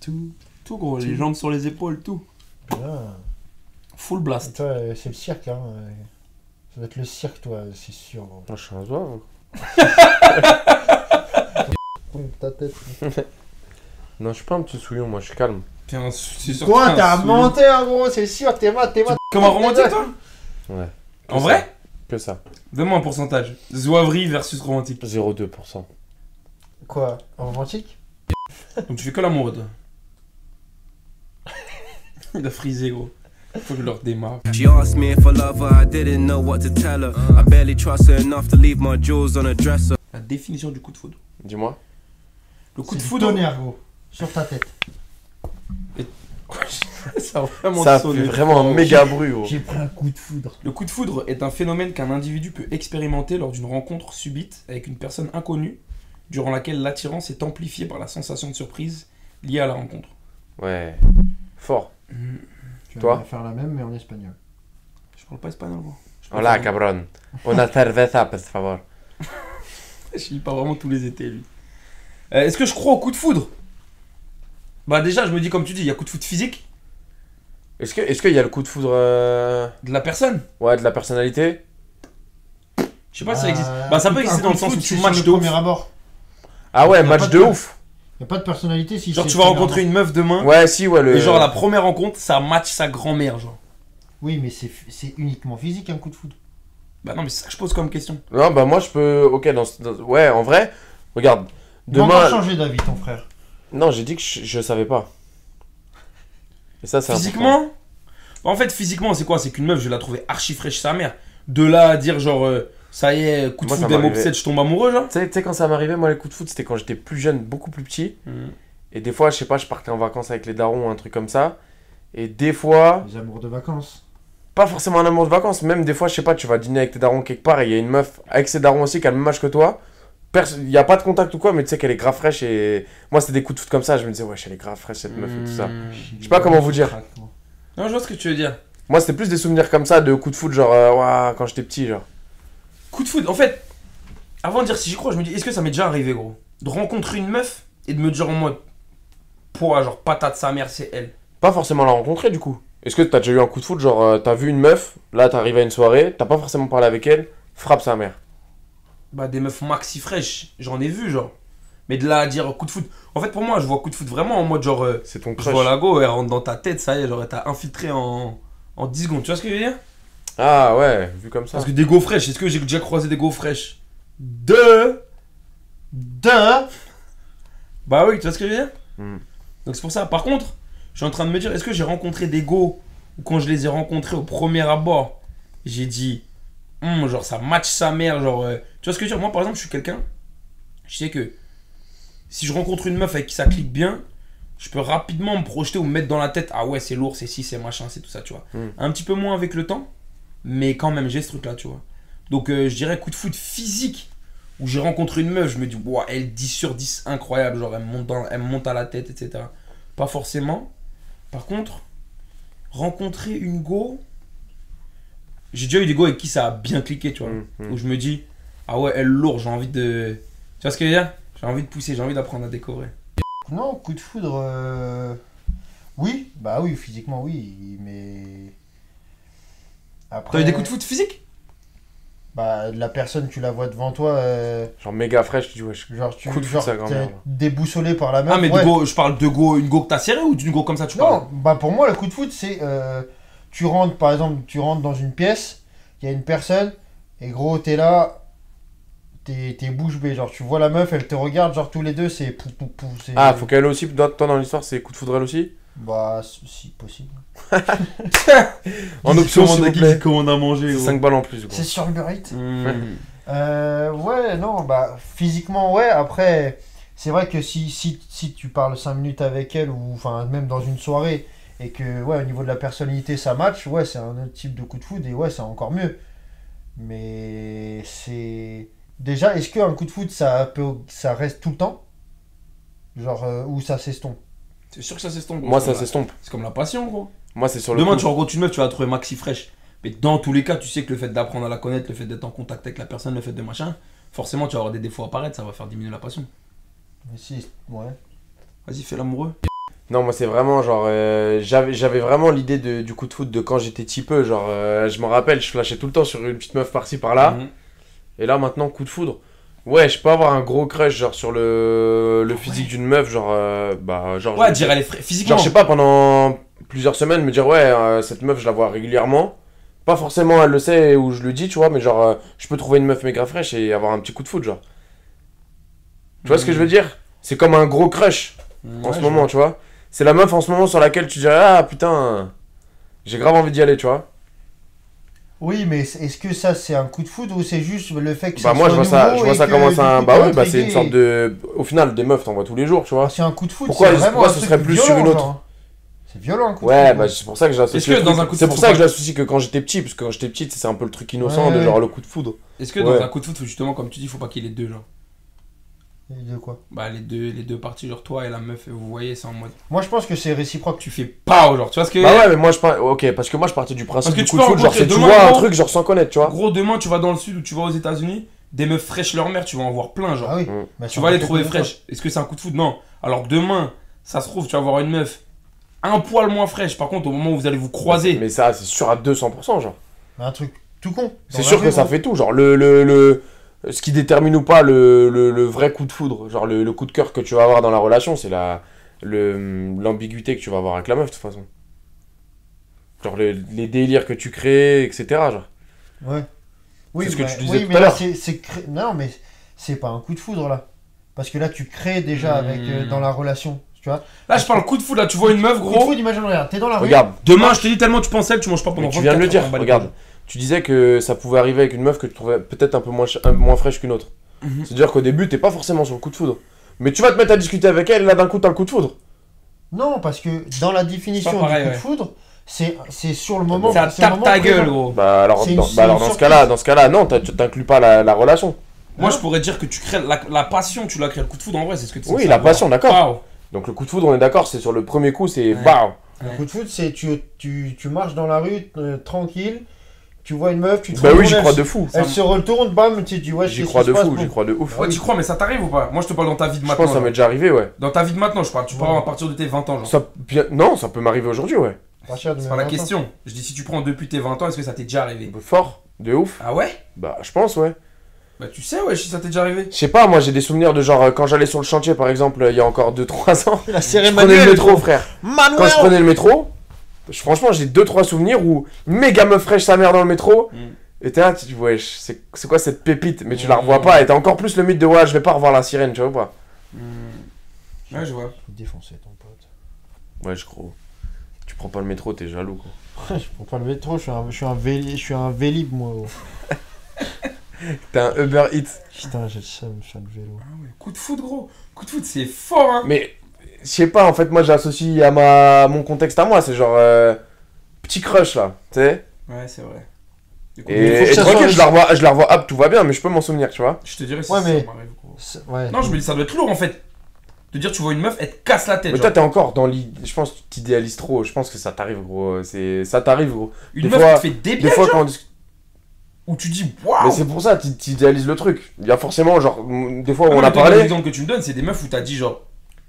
Tout. Tout gros, les jambes sur les épaules, tout. Bien. Full blast. Toi, euh, c'est le cirque, hein. euh. Ça va être le cirque, toi, c'est sûr. Moi, je suis un zouave. Pompe ta tête. Non, je suis pas un petit souillon, moi, je suis calme. T'es un- c'est sûr Quoi, que t'es t'as un hein, gros, c'est sûr, t'es mat, t'es mat. Comme un romantique, toi Ouais. En vrai? Que ça. Donne-moi un pourcentage. Zouaverie versus romantique. 0,2%. Quoi, romantique? Donc tu fais que l'amour, toi. Il a frisé, gros. Faut que je le redémarre. She asked me if I love her, I didn't know what to tell her. I barely trust her enough to leave my jewels on a dresser. La définition du coup de foudre. Dis-moi. Le coup de foudre. tonnerre, gros. Sur ta tête. ça a vraiment Ça a sonné fait vraiment un méga bruit, gros. J'ai pris un coup de foudre. Le coup de foudre est un phénomène qu'un individu peut expérimenter lors d'une rencontre subite avec une personne inconnue, durant laquelle l'attirance est amplifiée par la sensation de surprise liée à la rencontre. Ouais. Fort. Tu vas Toi faire la même, mais en espagnol. Je parle pas espagnol, parle Hola, cabron. Una cerveza, por favor. Je lis pas vraiment tous les étés, lui. Euh, Est-ce que je crois au coup de foudre? Bah déjà, je me dis, comme tu dis, il y a coup de foudre physique Est-ce que- est-ce qu'il y a le coup de foudre euh, de la personne? ouais, de la personnalité Je sais pas si ça existe. Bah ça peut exister dans le sens où tu matches de de ouf. premier abord. Ah ouais, match de- ouf. Y a pas de personnalité si Genre tu vas rencontrer une meuf demain, Ouais, si, ouais, le. et genre la première rencontre, ça match sa grand-mère, genre. Oui, mais c'est c'est uniquement physique un coup de foudre. Bah non, mais c'est ça que je pose comme question. Non, bah moi je peux. Ok, dans, dans- ouais, en vrai, regarde. Demain. Demain. changer d'avis, ton frère. Non, j'ai dit que je, je savais pas. Et ça, c'est important. Physiquement En fait, physiquement, c'est quoi? C'est qu'une meuf, je la trouver archi fraîche sa mère. De là à dire, genre, euh, ça y est, coup de Moi, m'arrivait. m'obsède, je tombe amoureux, genre Tu sais, quand ça m'arrivait, moi, les coups de foot, c'était quand j'étais plus jeune, beaucoup plus petit. Et des fois, je sais pas, je partais en vacances avec les darons ou un truc comme ça. Et des fois, Les amours de vacances. pas forcément un amour de vacances, même des fois, je sais pas, tu vas dîner avec tes darons quelque part et il y a une meuf avec ses darons aussi qui a le même âge que toi. Il n'y a pas de contact ou quoi, mais tu sais qu'elle est grave fraîche et moi, c'était des coups de foot comme ça. Je me disais, ouais, elle est grave fraîche cette meuf et tout ça. Hmm. Je sais pas comment vous dire. Non, je vois ce que tu veux dire. Moi, c'était plus des souvenirs comme ça de coups de foot, genre, euh, ouah, quand j'étais petit, genre. Coup de foudre, en fait, avant de dire si j'y crois, je me dis, est-ce que ça m'est déjà arrivé, gros? De rencontrer une meuf et de me dire en mode, poids, genre patate sa mère, c'est elle? Pas forcément la rencontrer du coup. Est-ce que t'as déjà eu un coup de foot, genre, euh, t'as vu une meuf, là, t'arrives à une soirée, t'as pas forcément parlé avec elle, frappe sa mère. Bah, des meufs maxi fraîches, j'en ai vu, genre. Mais de là à dire coup de foot. En fait, pour moi, je vois coup de foot vraiment en mode, genre, euh, C'est ton je crush. vois la go, elle rentre dans ta tête, ça y est, genre, elle t'a infiltré en, en 10 secondes. Tu vois ce que je veux dire? Ah ouais, vu comme ça. Parce que des go fraîches, est-ce que j'ai déjà croisé des go fraîches De. De. Bah oui, tu vois ce que je veux dire? Hmm. Donc c'est pour ça. Par contre, je suis en train de me dire, est-ce que j'ai rencontré des go ou quand je les ai rencontrés au premier abord, j'ai dit, Hum, genre ça match sa mère, genre. euh, tu vois ce que je veux dire? Moi par exemple, je suis quelqu'un, je sais que si je rencontre une meuf avec qui ça clique bien, je peux rapidement me projeter ou me mettre dans la tête, ah ouais, c'est lourd, c'est ci, c'est machin, c'est tout ça, tu vois. Hmm. Un petit peu moins avec le temps, mais quand même, j'ai ce truc là, tu vois. Donc euh, je dirais coup de foot physique où j'ai rencontré une meuf, je me dis, ouah, elle 10 sur 10, incroyable, genre elle me monte, dans- elle me monte à la tête, etc. Pas forcément. Par contre, rencontrer une go, j'ai déjà eu des go avec qui ça a bien cliqué, tu vois. Hmm, hmm. Où je me dis, ah ouais, elle lourd, j'ai envie de. Tu vois ce que je veux dire? J'ai envie de pousser, j'ai envie d'apprendre à décorer. Non, coup de foudre. euh, Oui, bah oui, physiquement oui, mais. Après. T'as eu des coups de foot physiques Bah, la personne, tu la vois devant toi, euh, Genre méga fraîche, tu dis, ouais, je- genre tu Coup de genre, t'es déboussolé par la meuf. Ah, mais ouais. de go, je parle de go, une go que t'as serré ou d'une go comme ça tu parles Non, bah pour moi, le coup de foot, c'est. euh, tu rentres, par exemple, tu rentres dans une pièce, il y a une personne, et gros, t'es là, t'es t'es bouche bée. Genre, tu vois la meuf, elle te regarde, genre tous les deux, c'est. pou, pou, pou, c'est- Ah, faut qu'elle aussi, toi toi, dans l'histoire, c'est coup de foudre elle aussi? Bah, si possible. En option, commande à manger 5 balles en plus. C'est sur Uber Eats Mmh. Euh, ouais, non, bah, physiquement, ouais. Après, c'est vrai que si, si, si tu parles 5 minutes avec elle, ou enfin, même dans une soirée, et que, ouais, au niveau de la personnalité, ça match, ouais, c'est un autre type de coup de foot, et ouais, c'est encore mieux. Mais c'est. Déjà, est-ce qu'un coup de foot, ça, peut, ça reste tout le temps? Genre, euh, ou ça s'estompe? C'est sûr que ça s'estompe. gros, Moi, c'est ça s'estompe. C'est comme la passion, gros. Moi, c'est sur le Demain, coup. tu rencontres une meuf, tu vas la trouver maxi fraîche. Mais dans tous les cas, tu sais que le fait d'apprendre à la connaître, le fait d'être en contact avec la personne, le fait de machin, forcément, tu vas avoir des défauts apparaître, ça va faire diminuer la passion. Mais si, ouais. Vas-y, fais l'amoureux. Non, moi c'est vraiment genre. euh, j'avais j'avais vraiment l'idée du coup de foot de quand j'étais petit peu. Genre, euh, je m'en rappelle, je flashais tout le temps sur une petite meuf par-ci par-là. Mhm. Et là maintenant, coup de foudre. Ouais, je peux avoir un gros crush genre sur le, le physique d'une meuf. Genre, euh, bah, genre. Ouais, je- dire elle est physiquement. Genre, je sais pas, pendant plusieurs semaines, me dire, ouais, euh, cette meuf, je la vois régulièrement. Pas forcément, elle le sait ou je le dis, tu vois, mais genre, euh, je peux trouver une meuf méga fraîche et avoir un petit coup de foot, genre. Tu vois ce que je veux dire? C'est comme un gros crush Mhm. en Ouais, ce moment, tu vois. C'est la meuf en ce moment sur laquelle tu dirais, ah putain, j'ai grave envie d'y aller, tu vois. Oui, mais est- est-ce que ça c'est un coup de foudre ou c'est juste le fait que Bah, ça moi, je soit vois ça, nouveau je vois et ça que, comme un. coup, Bah oui, bah c'est une sorte de. Au final, des meufs, t'en vois tous les jours, tu vois. C'est un coup de foudre, Pourquoi- c'est vraiment pourquoi un ce truc serait plus sur une autre genre. C'est violent un coup de Ouais, foudre. bah c'est pour ça que j'associe. Est-ce que dans truc- un coup de C'est pour ça que je l'associe que quand j'étais petit, parce que quand j'étais petit, c'est un peu le truc innocent de genre le coup de foudre. Est-ce que Ouais. dans un coup de foot, faut justement, comme tu dis, faut pas qu'il y ait les deux, genre? Et De quoi Bah, les deux, les deux parties, genre toi et la meuf, vous voyez, c'est en mode. Moi je pense que c'est réciproque. Tu fais pas, genre, tu vois ce que. Bah ouais, mais moi je par- Ok, parce que moi je partais du principe Parce que du tu coup de peux foot, genre rencontrer c'est tu demain, vois un truc genre sans connaître, tu vois. Gros, demain, tu vas dans le sud ou tu vas aux États-Unis, des meufs fraîches leur mère, tu vas en voir plein, genre. Ah oui. Mm. Bah, Tu vas les trouver fraîches. Est-ce que c'est un coup de foot? Non. Alors que demain, ça se trouve, tu vas voir une meuf un poil moins fraîche. Par contre, au moment où vous allez vous croiser, Mais ça, c'est sûr à 200%, genre. Un truc tout con. C'est sûr que ça fait tout, genre le, le, le- ce qui détermine ou pas le, le, le vrai coup de foudre, genre le, le coup de cœur que tu vas avoir dans la relation, c'est la le- l'ambiguïté que tu vas avoir avec la meuf de toute façon. Genre les, les délires que tu crées, etc. Genre. Ouais. Oui, C'est ce que mais- tu disais oui, tout mais à là, l'heure. c'est, cré- Non, mais c'est pas un coup de foudre là. Parce que là, tu crées déjà avec euh, dans la relation. Tu vois là, je parle coup de foot. Là, tu vois une meuf, Coup de gros. foudre, imagine, regarde, t'es dans la rue. Regarde, Demain, je te dis tellement tu penses à elle, tu manges pas pendant mais tu viens de le 24 heures, dire, regarde. Tu disais que ça pouvait arriver avec une meuf que tu trouvais peut-être un peu moins, moins fraîche qu'une autre. Mhm. C'est-à-dire qu'au début, t'es pas forcément sur le coup de foudre. Mais tu vas te mettre à discuter avec elle, et là d'un coup, t'as le coup de foudre. Non, parce que dans la définition pareil, du coup ouais. de foudre, c'est, c'est sur le moment. Ça tape moment ta gueule, présent. gros. Bah alors, C'est une- dans, c'est bah alors dans ce cas-là, dans ce cas-là, non, t'inclus pas la, la relation. Moi, Hein je pourrais dire que tu crées la, la passion, tu l'as créé le coup de foot en vrai, c'est ce que tu Oui, la passion, d'accord. Donc le coup de foudre, on est d'accord, c'est sur le premier coup, c'est Ouais. BAM Le coup de foudre, c'est tu, tu, tu marches dans la rue euh, tranquille, tu vois une meuf, tu te Bah oui, j'y crois de fou. Elle se retourne, bam, tu dis ouais, J'y crois de fou, j'y crois de ouf. Ouais, tu crois, mais ça t'arrive ou pas Moi, je te parle dans ta vie de Je maintenant. pense que ça m'est déjà arrivé, ouais. Dans ta vie de maintenant, je parle. Tu parles à partir de tes 20 ans, genre. Non, ça peut m'arriver aujourd'hui, ouais. C'est pas la 20 ans. question. Je dis si tu prends depuis tes 20 ans, est-ce que ça t'est déjà arrivé Fort, de ouf. Ah ouais Bah je pense, ouais. Bah tu sais, ouais, si ça t'est déjà arrivé. Je sais pas, moi j'ai des souvenirs de genre euh, quand j'allais sur le chantier par exemple euh, il y a encore 2-3 ans. La Je cérémonie. prenais le métro, frère. Manuel Quand je prenais le métro, je- franchement j'ai 2-3 souvenirs où méga meuf fraîche sa mère dans le métro. Mm. Et t'es là, tu te dis, wesh, c'est c'est quoi cette pépite? Mais tu la Mm. revois pas et t'as encore plus le mythe de ouais, je vais pas revoir la sirène, tu vois ou pas? Ouais, je vois. Défoncer ton pote. Ouais, je crois. Tu prends pas le métro, t'es jaloux quoi. je prends pas le métro, je suis un, je suis un, véli, je suis un vélib moi. gros. T'es un Uber Eats. Putain, j'ai le seum, je suis un vélo. Ah ouais, coup de foot, gros. Coup de foot, c'est fort, hein. Mais je sais pas, en fait, moi j'associe à ma mon contexte à moi, c'est genre euh, petit crush là, tu sais. Ouais, c'est vrai. Du coup, Et, tranquille, je la revois, je la revois hop, tout va bien, mais je peux m'en souvenir, tu vois. je te dirais si Ouais, ça mais- m'arrive, Ouais. Non, je me dis, ça doit être lourd en fait. De dire, tu vois une meuf, elle te casse la tête. Mais genre. toi, t'es encore dans l'idée. Je pense que tu t'idéalises trop. Je pense que ça t'arrive, gros. C'est... Ça t'arrive, gros. Une des meuf fois- qui te fait des Des fois, genre, quand on où tu dis, Mais waouh. c'est pour ça, tu t'idéalises le truc. Il y a forcément, genre, des fois où Ah, on mais a parlé. L'exemple que tu me donnes, c'est des meufs où t'as dit, genre,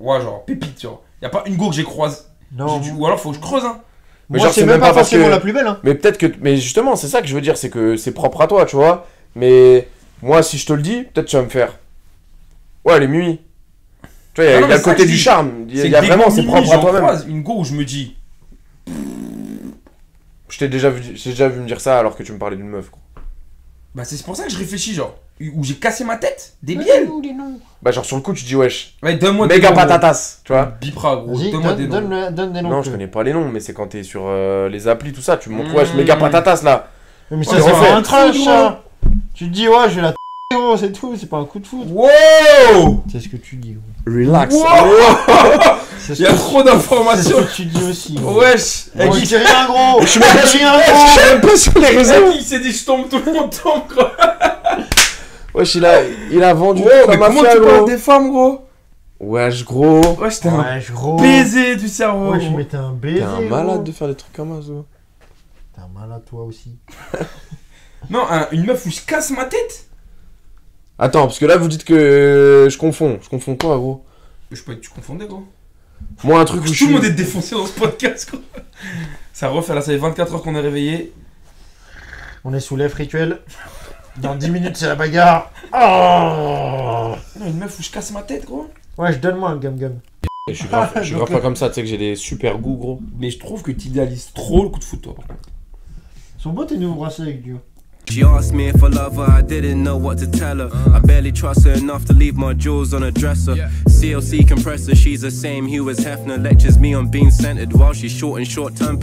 ouais, genre, pépite, genre. Y a pas une go que j'ai croisée. Non, Ou alors, faut que je creuse, hein. Mais moi genre, c'est c'est même même pas forcément que- la plus belle. Hein. Mais peut-être que. Mais justement, c'est ça que je veux dire, c'est que c'est propre à toi, tu vois. Mais moi, si je te le dis, peut-être tu vas me faire. Ouais, elle est mimi. Tu vois, il y a, non, il y a mais le côté du dis, charme. Il y a, vraiment, c'est propre à toi-même. Une go où je me dis, Je t'ai déjà, vu- j'ai déjà vu me dire ça alors que tu me parlais d'une meuf. Bah c'est pour ça que je réfléchis, genre. Où j'ai cassé ma tête, des bielles. Bah, genre, sur le coup, tu dis, wesh. Ouais, donne-moi des Méga noms, patatas, tu vois. Bipra, gros. Vas-y, Donne-moi donne, des noms. donne, donne des noms. Non, que- je connais pas les noms, mais c'est quand t'es sur euh, les applis, tout ça, tu me montres, Mmh. wesh, méga patatas là. Mais ça, c'est refais. pas un ça. Tu te dis, ouais, je vais la t- gros, c'est tout, c'est pas un coup de foot. Wow C'est ce que tu dis, gros. Relax. Wow C'est Il y a trop c'est d'informations. ce que tu dis aussi. gros. Wesh Elle je dit dis rien, gros. Je suis même pas suis même pas sur les réseaux. il s'est dit je tombe, tout le monde tombe, gros. Wesh, il a, il a vendu Wow, mais la comment tu parles des femmes, gros? Wesh, gros. Wesh, t'es un gros. baiser du cerveau. Je gros. mettais un baiser. T'es un gros. malade de faire des trucs comme ça, Zo. T'es un malade, toi aussi. Non, un- une meuf où je casse ma tête Attends, parce que là, vous dites que je confonds. Je confonds quoi, gros? Je peux être, tu confondais, gros. Moi, un truc où je Tout suis. le monde est défoncé dans ce podcast, quoi. Ça refait, là, ça fait 24 heures qu'on est réveillé. On est sous l'F rituel. Dans 10 minutes, c'est la bagarre. Oh Non, une meuf où je casse ma tête, gros. ouais, je donne-moi un gum-gum. Je suis grave, je suis grave pas comme ça, tu sais que j'ai des super goûts, gros. Mais je trouve que tu idéalises trop le coup de foot, toi, par contre. Ils sont beaux tes nouveaux bracelets avec Dieu. She asked me if I love her, I didn't know what to tell her. I barely trust her enough to leave my jewels on a dresser. CLC compressor, she's the same hue as Hefner. Lectures me on being centered while she's short and short tempered.